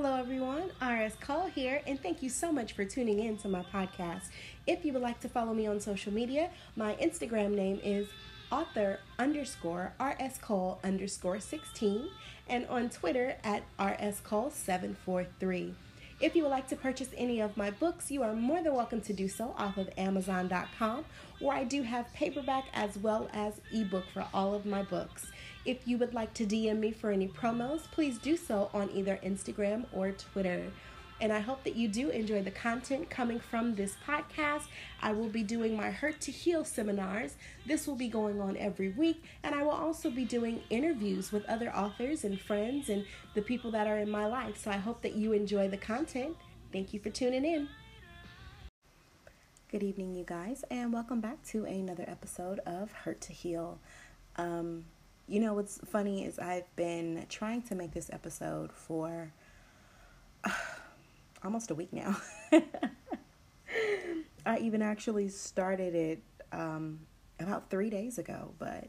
Hello, everyone. RS Cole here, and thank you so much for tuning in to my podcast. If you would like to follow me on social media, my Instagram name is author underscore RS Cole underscore 16, and on Twitter at RS Cole 743. If you would like to purchase any of my books, you are more than welcome to do so off of Amazon.com, where I do have paperback as well as ebook for all of my books. If you would like to DM me for any promos, please do so on either Instagram or Twitter. And I hope that you do enjoy the content coming from this podcast. I will be doing my Hurt to Heal seminars. This will be going on every week. And I will also be doing interviews with other authors and friends and the people that are in my life. So I hope that you enjoy the content. Thank you for tuning in. Good evening, you guys, and welcome back to another episode of Hurt to Heal. Um, you know what's funny is I've been trying to make this episode for uh, almost a week now. I even actually started it um, about three days ago, but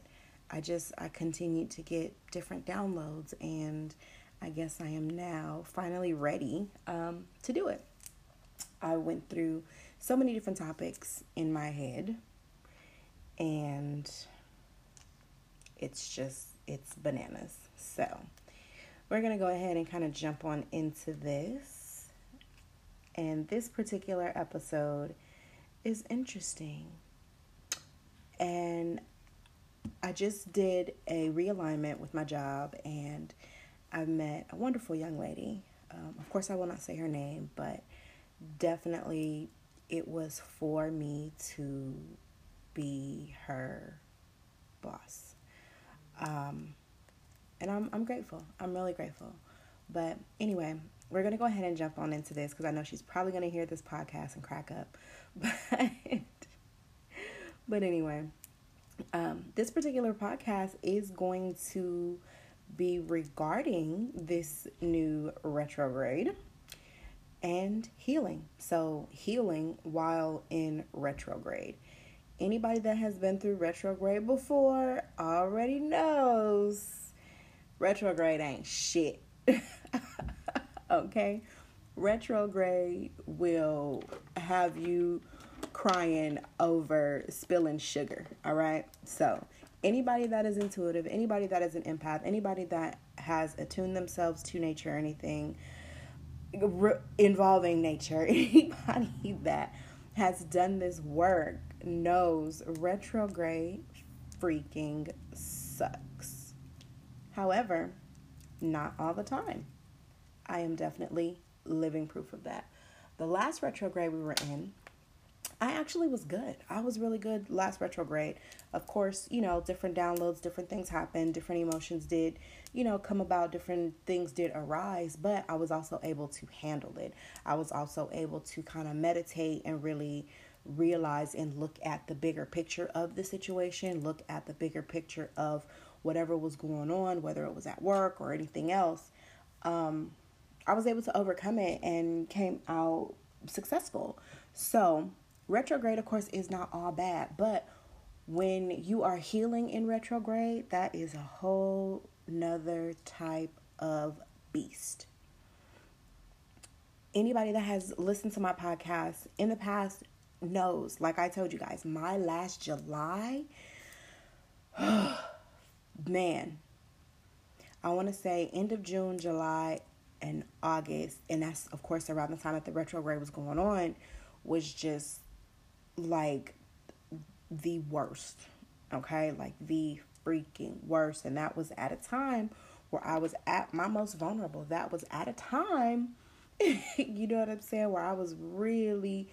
I just I continued to get different downloads, and I guess I am now finally ready um, to do it. I went through so many different topics in my head, and it's just it's bananas. So we're gonna go ahead and kind of jump on into this and this particular episode is interesting. And I just did a realignment with my job, and I met a wonderful young lady. Um, of course, I will not say her name, but definitely it was for me to be her boss. Um, and I'm, I'm grateful. I'm really grateful. But anyway, we're going to go ahead and jump on into this because I know she's probably going to hear this podcast and crack up. But, but anyway, um, this particular podcast is going to be regarding this new retrograde and healing. So, healing while in retrograde. Anybody that has been through retrograde before already knows retrograde ain't shit. okay? Retrograde will have you crying over spilling sugar, all right? So, anybody that is intuitive, anybody that is an empath, anybody that has attuned themselves to nature or anything re- involving nature, anybody that has done this work knows retrograde freaking sucks. However, not all the time. I am definitely living proof of that. The last retrograde we were in, I actually was good. I was really good last retrograde. Of course, you know, different downloads, different things happened, different emotions did, you know, come about, different things did arise, but I was also able to handle it. I was also able to kind of meditate and really realize and look at the bigger picture of the situation, look at the bigger picture of whatever was going on, whether it was at work or anything else. Um, I was able to overcome it and came out successful. So, retrograde, of course, is not all bad, but when you are healing in retrograde, that is a whole nother type of beast. Anybody that has listened to my podcast in the past knows, like I told you guys, my last July, man, I want to say end of June, July, and August, and that's of course around the time that the retrograde was going on, was just like the worst. Okay, like the freaking worst. And that was at a time where I was at my most vulnerable. That was at a time, you know what I'm saying, where I was really,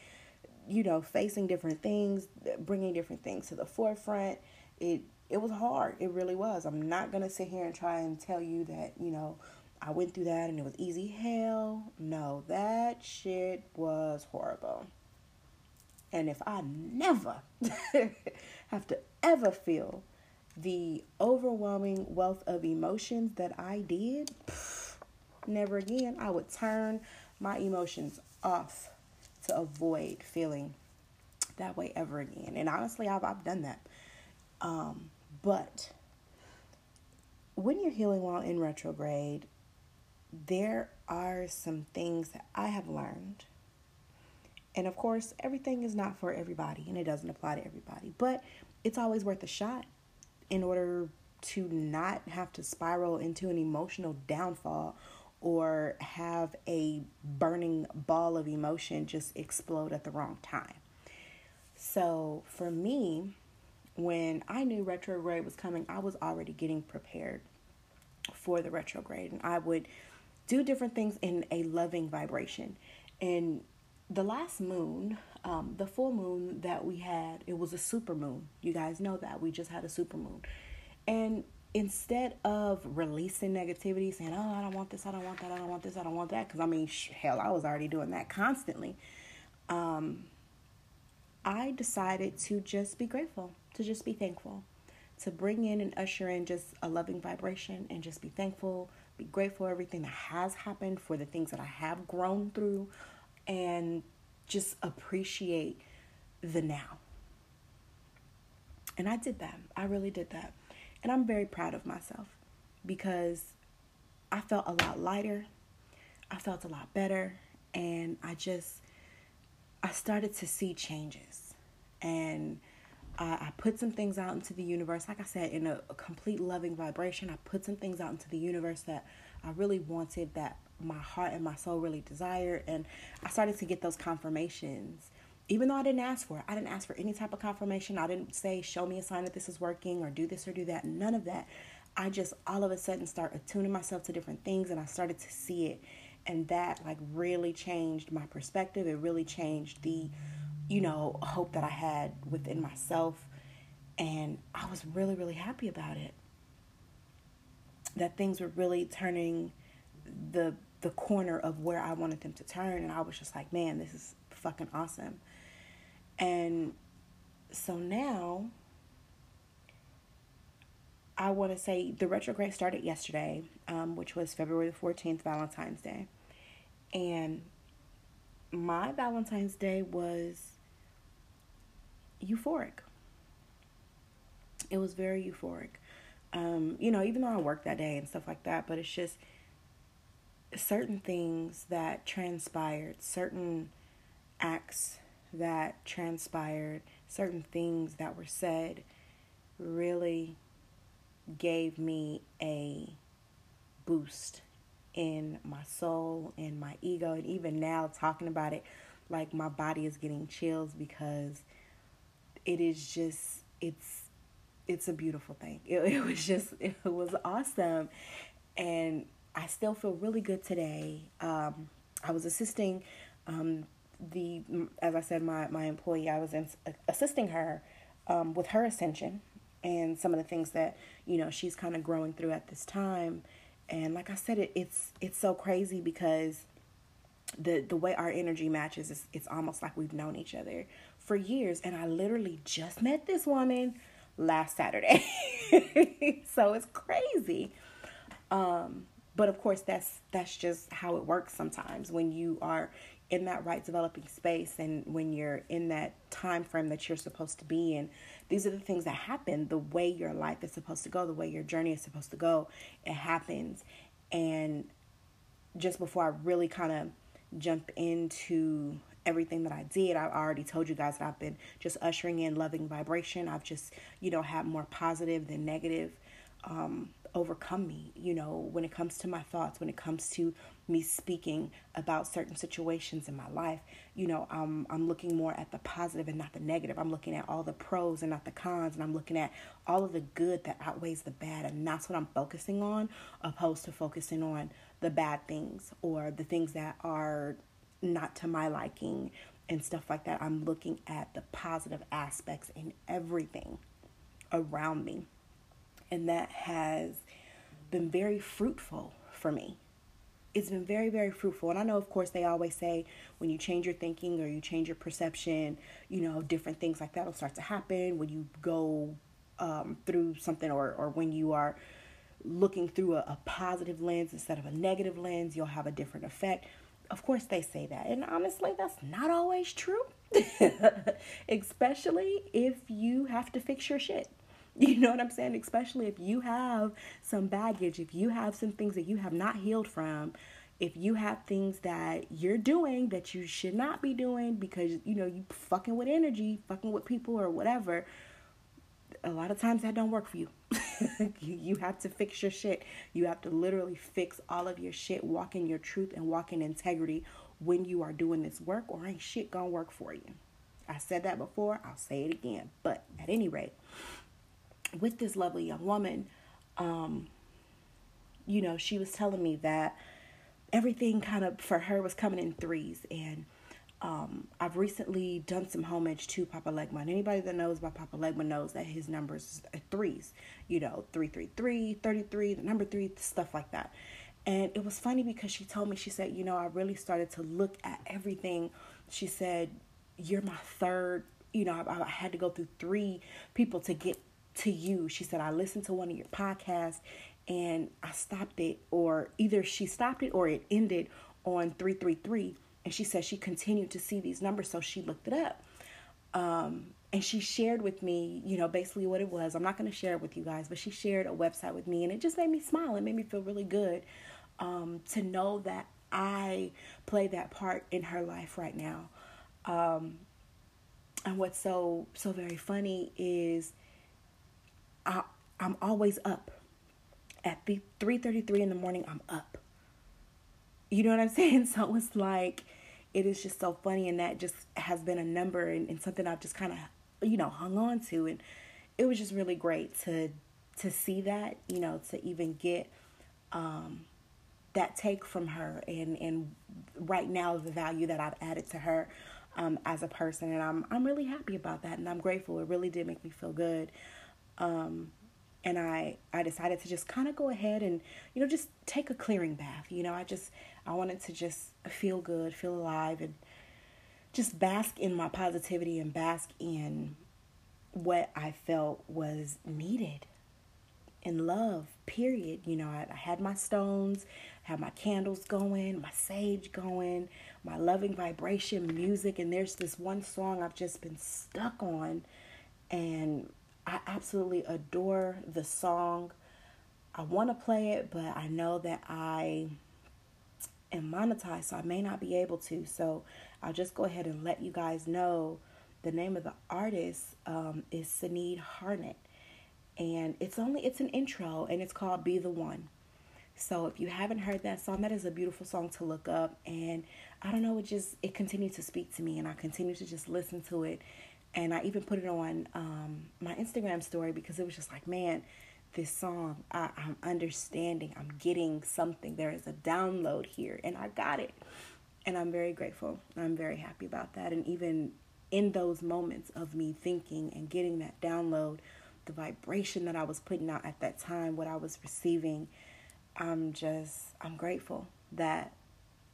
you know, facing different things, bringing different things to the forefront. It it was hard. It really was. I'm not going to sit here and try and tell you that, you know, I went through that and it was easy. Hell no, that shit was horrible. And if I never have to ever feel the overwhelming wealth of emotions that I did, never again, I would turn my emotions off to avoid feeling that way ever again. And honestly, I've, I've done that. Um, but when you're healing while in retrograde, there are some things that I have learned. And of course, everything is not for everybody and it doesn't apply to everybody, but it's always worth a shot in order to not have to spiral into an emotional downfall or have a burning ball of emotion just explode at the wrong time. So for me, when I knew retrograde was coming, I was already getting prepared for the retrograde and I would do different things in a loving vibration. And the last moon, um, the full moon that we had, it was a super moon. You guys know that. We just had a super moon. And instead of releasing negativity, saying, oh, I don't want this, I don't want that, I don't want this, I don't want that, because I mean, sh- hell, I was already doing that constantly. Um, I decided to just be grateful, to just be thankful, to bring in and usher in just a loving vibration and just be thankful, be grateful for everything that has happened, for the things that I have grown through, and just appreciate the now. And I did that. I really did that. And I'm very proud of myself because I felt a lot lighter. I felt a lot better. And I just, I started to see changes. And I, put some things out into the universe. Like I said, in a, a complete loving vibration, I put some things out into the universe that I really wanted, that my heart and my soul really desired. And I started to get those confirmations even though I didn't ask for it, I didn't ask for any type of confirmation. I didn't say, show me a sign that this is working or do this or do that. None of that. I just all of a sudden start attuning myself to different things and I started to see it. And that like really changed my perspective. It really changed the, you know, hope that I had within myself. And I was really, really happy about it. That things were really turning the the corner of where I wanted them to turn. And I was just like, man, this is fucking awesome. And so now I want to say the retrograde started yesterday, um, which was February the 14th, Valentine's Day. And my Valentine's Day was euphoric. It was very euphoric. Um, you know, even though I worked that day and stuff like that, but it's just certain things that transpired, certain acts that transpired, certain things that were said, really gave me a boost in my soul, in my ego, and even now talking about it, like my body is getting chills because it is just it's it's a beautiful thing. It, it was just it was awesome, and I still feel really good today. Um, I was assisting um, the as I said, my my employee, I was in, assisting her um, with her ascension and some of the things that you know she's kind of growing through at this time. And like I said, it, it's it's so crazy because the the way our energy matches is it's almost like we've known each other for years. And I literally just met this woman last Saturday, so it's crazy. Um, but of course, that's that's just how it works sometimes when you are in that right developing space and when you're in that time frame that you're supposed to be in these are the things that happen the way your life is supposed to go the way your journey is supposed to go it happens. And just before i really kind of jump into everything that i did i already told you guys that i've been just ushering in loving vibration. I've just you know had more positive than negative um, overcome me, you know, when it comes to my thoughts, when it comes to me speaking about certain situations in my life, you know, I'm I'm looking more at the positive and not the negative. I'm looking at all the pros and not the cons, and I'm looking at all of the good that outweighs the bad, and that's what I'm focusing on, opposed to focusing on the bad things or the things that are not to my liking and stuff like that. I'm looking at the positive aspects in everything around me. And that has been very fruitful for me. It's been very, very fruitful. And I know, of course, they always say when you change your thinking or you change your perception, you know, different things like that will start to happen when you go um, through something or, or when you are looking through a, a positive lens instead of a negative lens, you'll have a different effect. Of course, they say that. And honestly, that's not always true, especially if you have to fix your shit. You know what I'm saying? Especially if you have some baggage, if you have some things that you have not healed from, if you have things that you're doing that you should not be doing because you know you fucking with energy, fucking with people or whatever, a lot of times that don't work for you. you. Have to fix your shit. You have to literally fix all of your shit, walk in your truth and walk in integrity when you are doing this work, or ain't shit gonna work for you. I said that before, I'll say it again. But at any rate, with this lovely young woman, um, you know, she was telling me that everything kind of for her was coming in threes and um, I've recently done some homage to Papa Legba. Anybody that knows about Papa Legba knows that his numbers are threes, you know, 333, 33, the number three, stuff like that. And it was funny because she told me, she said, you know, I really started to look at everything. She said, You're my third, you know, I, I had to go through three people to get to you. She said, I listened to one of your podcasts and I stopped it, or either she stopped it or it ended on 333. And she said she continued to see these numbers, so she looked it up. Um, and she shared with me, you know, basically what it was. I'm not going to share it with you guys, but she shared a website with me, and it just made me smile. It made me feel really good um, to know that I play that part in her life right now. Um, and what's so so very funny is I, I'm always up at the 3:33 in the morning I'm up. You know what I'm saying? So it's like it is just so funny and that just has been a number and, and something I've just kind of you know hung on to and it was just really great to to see that, you know, to even get um that take from her and and right now the value that I've added to her um, as a person and I'm I'm really happy about that and I'm grateful. It really did make me feel good. Um, and I I decided to just kind of go ahead and you know just take a clearing bath. You know, I just I wanted to just feel good, feel alive and just bask in my positivity and bask in what I felt was needed in love, period. You know, I, I, had my stones, had my candles going, my sage going, my loving vibration music, and there's this one song I've just been stuck on, and I absolutely adore the song. I want to play it, but I know that I am monetized, so I may not be able to. So I'll just go ahead and let you guys know the name of the artist um, is Sinead Harnett, and it's only it's an intro, and it's called "Be the One." So if you haven't heard that song, that is a beautiful song to look up, and I don't know, it just it continued to speak to me, and I continue to just listen to it and I even put it on um, my Instagram story because it was just like, man, this song, I, I'm understanding, I'm getting something. There is a download here, and I got it. And I'm very grateful. I'm very happy about that. And even in those moments of me thinking and getting that download, the vibration that I was putting out at that time, what I was receiving, I'm just, I'm grateful that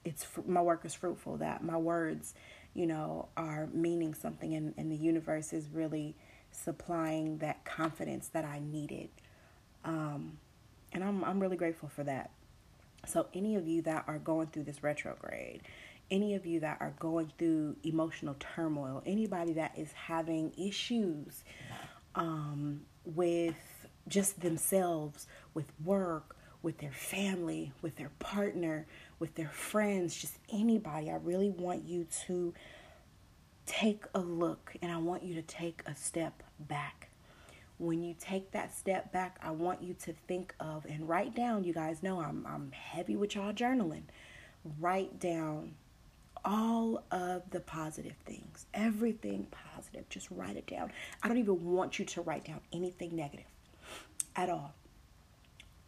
it's my work is fruitful, that my words you know, are meaning something and, and the universe is really supplying that confidence that I needed. Um, and I'm, I'm really grateful for that. So, any of you that are going through this retrograde, any of you that are going through emotional turmoil, anybody that is having issues um, with just themselves, with work, with their family, with their partner, with their friends, just anybody. I really want you to take a look and I want you to take a step back. When you take that step back, I want you to think of and write down. You guys know I'm I'm heavy with y'all journaling. Write down all of the positive things, everything positive. Just write it down. I don't even want you to write down anything negative at all.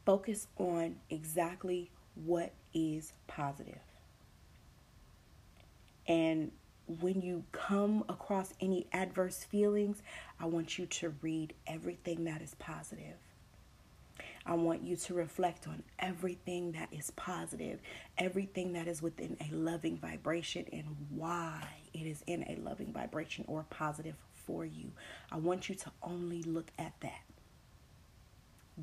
Focus on exactly what is positive. And when you come across any adverse feelings, I want you to read everything that is positive. I want you to reflect on everything that is positive, everything that is within a loving vibration, and why it is in a loving vibration or positive for you. I want you to only look at that.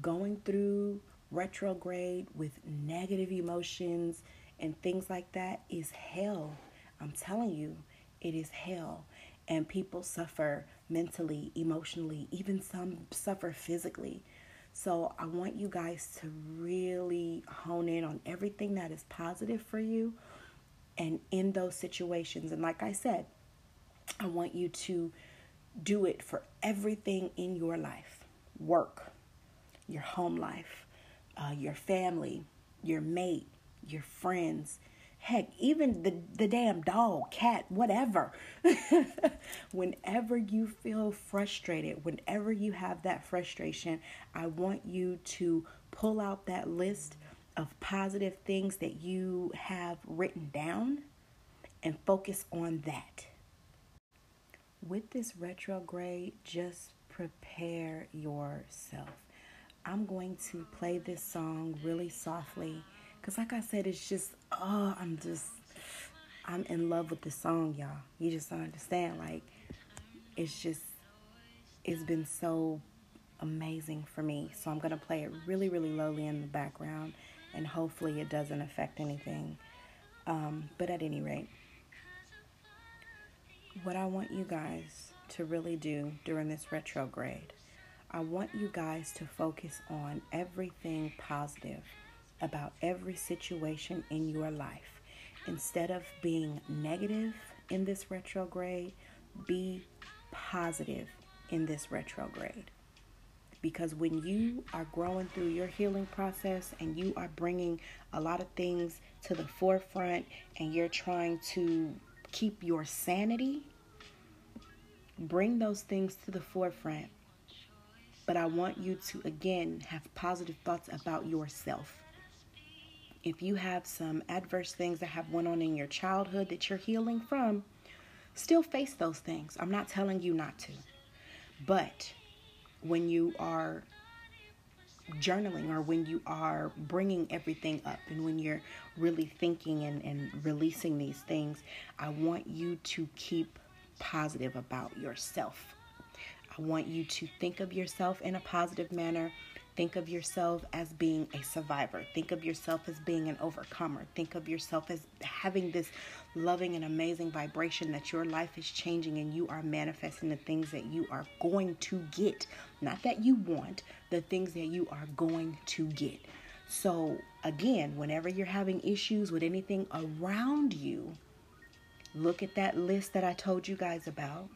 Going through retrograde with negative emotions and things like that is hell. I'm telling you, it is hell. and people suffer mentally, emotionally, even some suffer physically. So I want you guys to really hone in on everything that is positive for you and in those situations. And like I said, I want you to do it for everything in your life work, your home life, uh, your family, your mate, your friends, heck, even the, the damn dog, cat, whatever. whenever you feel frustrated, whenever you have that frustration, I want you to pull out that list of positive things that you have written down and focus on that. With this retrograde, just prepare yourself. I'm going to play this song really softly because, like I said, it's just, oh, I'm just, I'm in love with the song, y'all. You just don't understand. Like, it's just, it's been so amazing for me. So I'm going to play it really, really lowly in the background, and hopefully it doesn't affect anything. Um, but at any rate, what I want you guys to really do during this retrograde, I want you guys to focus on everything positive about every situation in your life. Instead of being negative in this retrograde, be positive in this retrograde. Because when you are growing through your healing process and you are bringing a lot of things to the forefront and you're trying to keep your sanity, bring those things to the forefront. But I want you to again have positive thoughts about yourself if you have some adverse things that have went on in your childhood that you're healing from, still face those things. I'm not telling you not to. But when you are journaling or when you are bringing everything up and when you're really thinking and, and releasing these things, I want you to keep positive about yourself. I want you to think of yourself in a positive manner Think of yourself as being a survivor. Think of yourself as being an overcomer. Think of yourself as having this loving and amazing vibration that your life is changing and you are manifesting the things that you are going to get. Not that you want, the things that you are going to get. So, again, whenever you're having issues with anything around you, look at that list that I told you guys about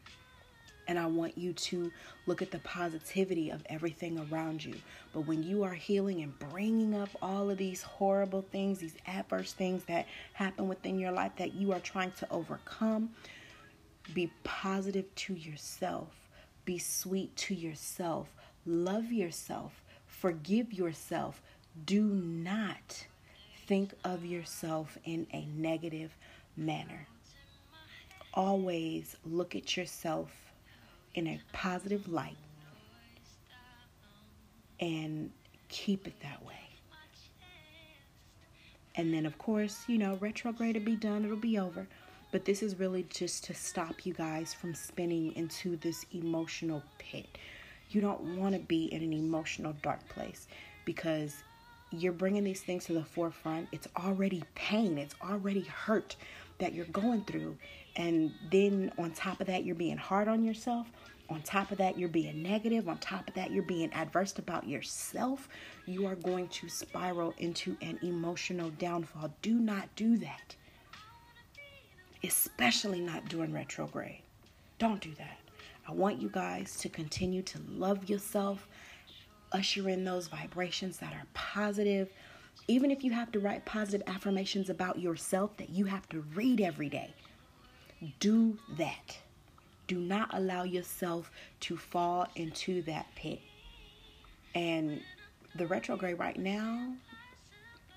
and I want you to look at the positivity of everything around you. But when you are healing and bringing up all of these horrible things, these adverse things that happen within your life that you are trying to overcome, be positive to yourself, be sweet to yourself, love yourself, forgive yourself. Do not think of yourself in a negative manner. Always look at yourself in a positive light and keep it that way. And then, of course, you know, retrograde will be done, it'll be over. But this is really just to stop you guys from spinning into this emotional pit. You don't want to be in an emotional dark place because you're bringing these things to the forefront. It's already pain, it's already hurt that you're going through. And then on top of that, you're being hard on yourself. On top of that, you're being negative. On top of that, you're being adverse about yourself. You are going to spiral into an emotional downfall. Do not do that. Especially not during retrograde. Don't do that. I want you guys to continue to love yourself, usher in those vibrations that are positive. Even if you have to write positive affirmations about yourself that you have to read every day, do that. Do not allow yourself to fall into that pit. And the retrograde right now,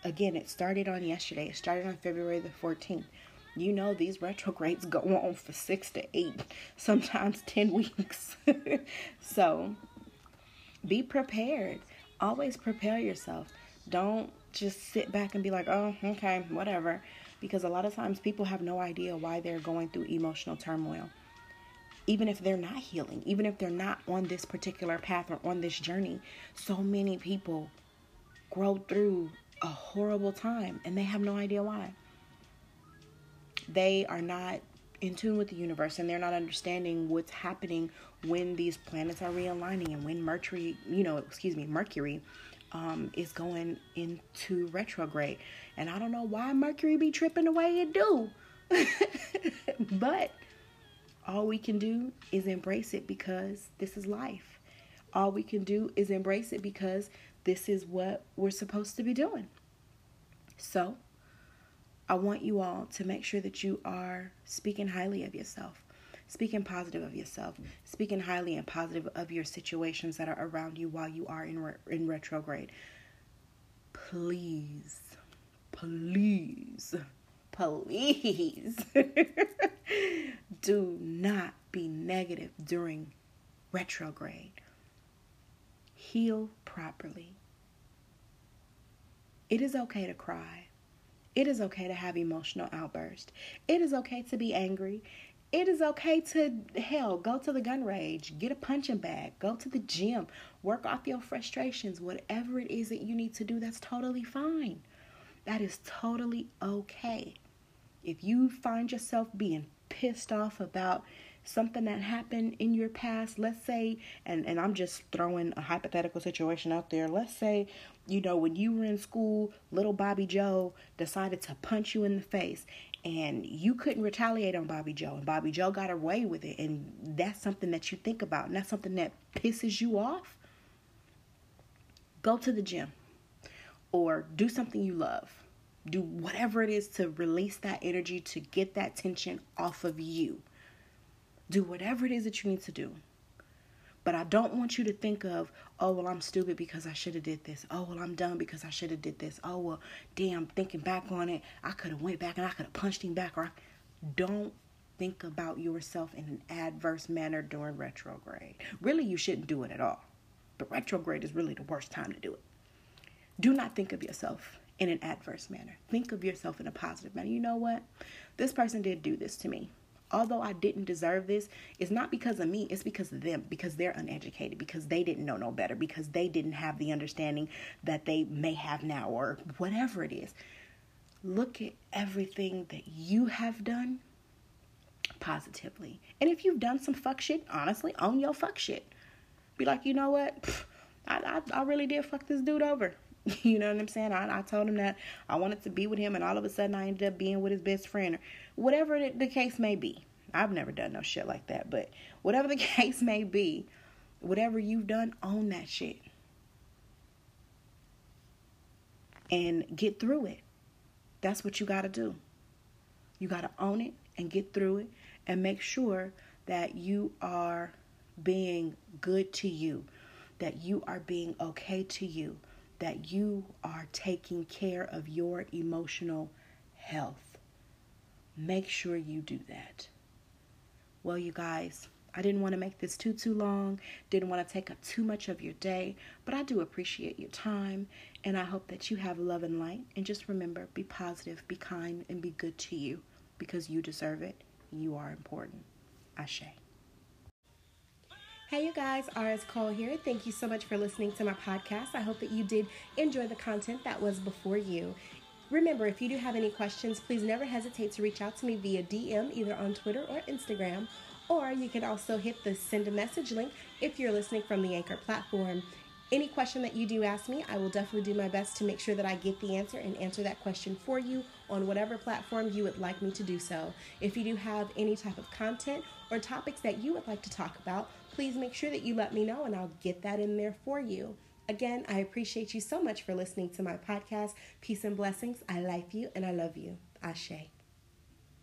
again, it started on yesterday. It started on February the 14th. You know, these retrogrades go on for six to eight, sometimes 10 weeks. so be prepared. Always prepare yourself. Don't just sit back and be like, oh, okay, whatever. Because a lot of times people have no idea why they're going through emotional turmoil. Even if they're not healing, even if they're not on this particular path or on this journey, so many people grow through a horrible time and they have no idea why. They are not in tune with the universe and they're not understanding what's happening when these planets are realigning and when Mercury, you know, excuse me, Mercury um, is going into retrograde. And I don't know why Mercury be tripping the way it do. but all we can do is embrace it because this is life. All we can do is embrace it because this is what we're supposed to be doing. So, I want you all to make sure that you are speaking highly of yourself, speaking positive of yourself, speaking highly and positive of your situations that are around you while you are in, re- in retrograde. Please, please, please do not be negative during retrograde. Heal properly. It is okay to cry. It is okay to have emotional outbursts. It is okay to be angry. It is okay to, hell, go to the gun range, get a punching bag, go to the gym, work off your frustrations, whatever it is that you need to do, that's totally fine. That is totally okay. If you find yourself being pissed off about something that happened in your past, let's say, and, and I'm just throwing a hypothetical situation out there. Let's say, you know, when you were in school, little Bobby Joe decided to punch you in the face and you couldn't retaliate on Bobby Joe, and Bobby Joe got away with it, and that's something that you think about, and that's something that pisses you off. Go to the gym or do something you love. Do whatever it is to release that energy to get that tension off of you. Do whatever it is that you need to do. But I don't want you to think of, oh well, I'm stupid because I should have did this. Oh well, I'm dumb because I should have did this. Oh well, damn, thinking back on it, I could have went back and I could have punched him back. Or I... don't think about yourself in an adverse manner during retrograde. Really, you shouldn't do it at all. But retrograde is really the worst time to do it. Do not think of yourself in an adverse manner. Think of yourself in a positive manner. You know what? This person did do this to me although I didn't deserve this, it's not because of me, it's because of them, because they're uneducated, because they didn't know no better, because they didn't have the understanding that they may have now, or whatever it is. Look at everything that you have done positively. And if you've done some fuck shit, honestly, own your fuck shit. Be like, you know what? I, I, I really did fuck this dude over. You know what I'm saying? I, I told him that I wanted to be with him, and all of a sudden I ended up being with his best friend, or whatever the, the case may be. I've never done no shit like that, but whatever the case may be, whatever you've done, own that shit. And get through it. That's what you got to do. You got to own it and get through it and make sure that you are being good to you, that you are being okay to you, that you are taking care of your emotional health. Make sure you do that. Well, you guys, I didn't want to make this too too long. Didn't want to take up too much of your day, but I do appreciate your time and I hope that you have love and light and just remember be positive, be kind and be good to you because you deserve it. You are important. Ashe. Hey, you guys, RS Cole here. Thank you so much for listening to my podcast. I hope that you did enjoy the content that was before you. Remember, if you do have any questions, please never hesitate to reach out to me via DM, either on Twitter or Instagram. Or you can also hit the send a message link if you're listening from the Anchor platform. Any question that you do ask me, I will definitely do my best to make sure that I get the answer and answer that question for you on whatever platform you would like me to do so. If you do have any type of content or topics that you would like to talk about, please make sure that you let me know and I'll get that in there for you. Again, I appreciate you so much for listening to my podcast. Peace and blessings. I like you and I love you. Ashe.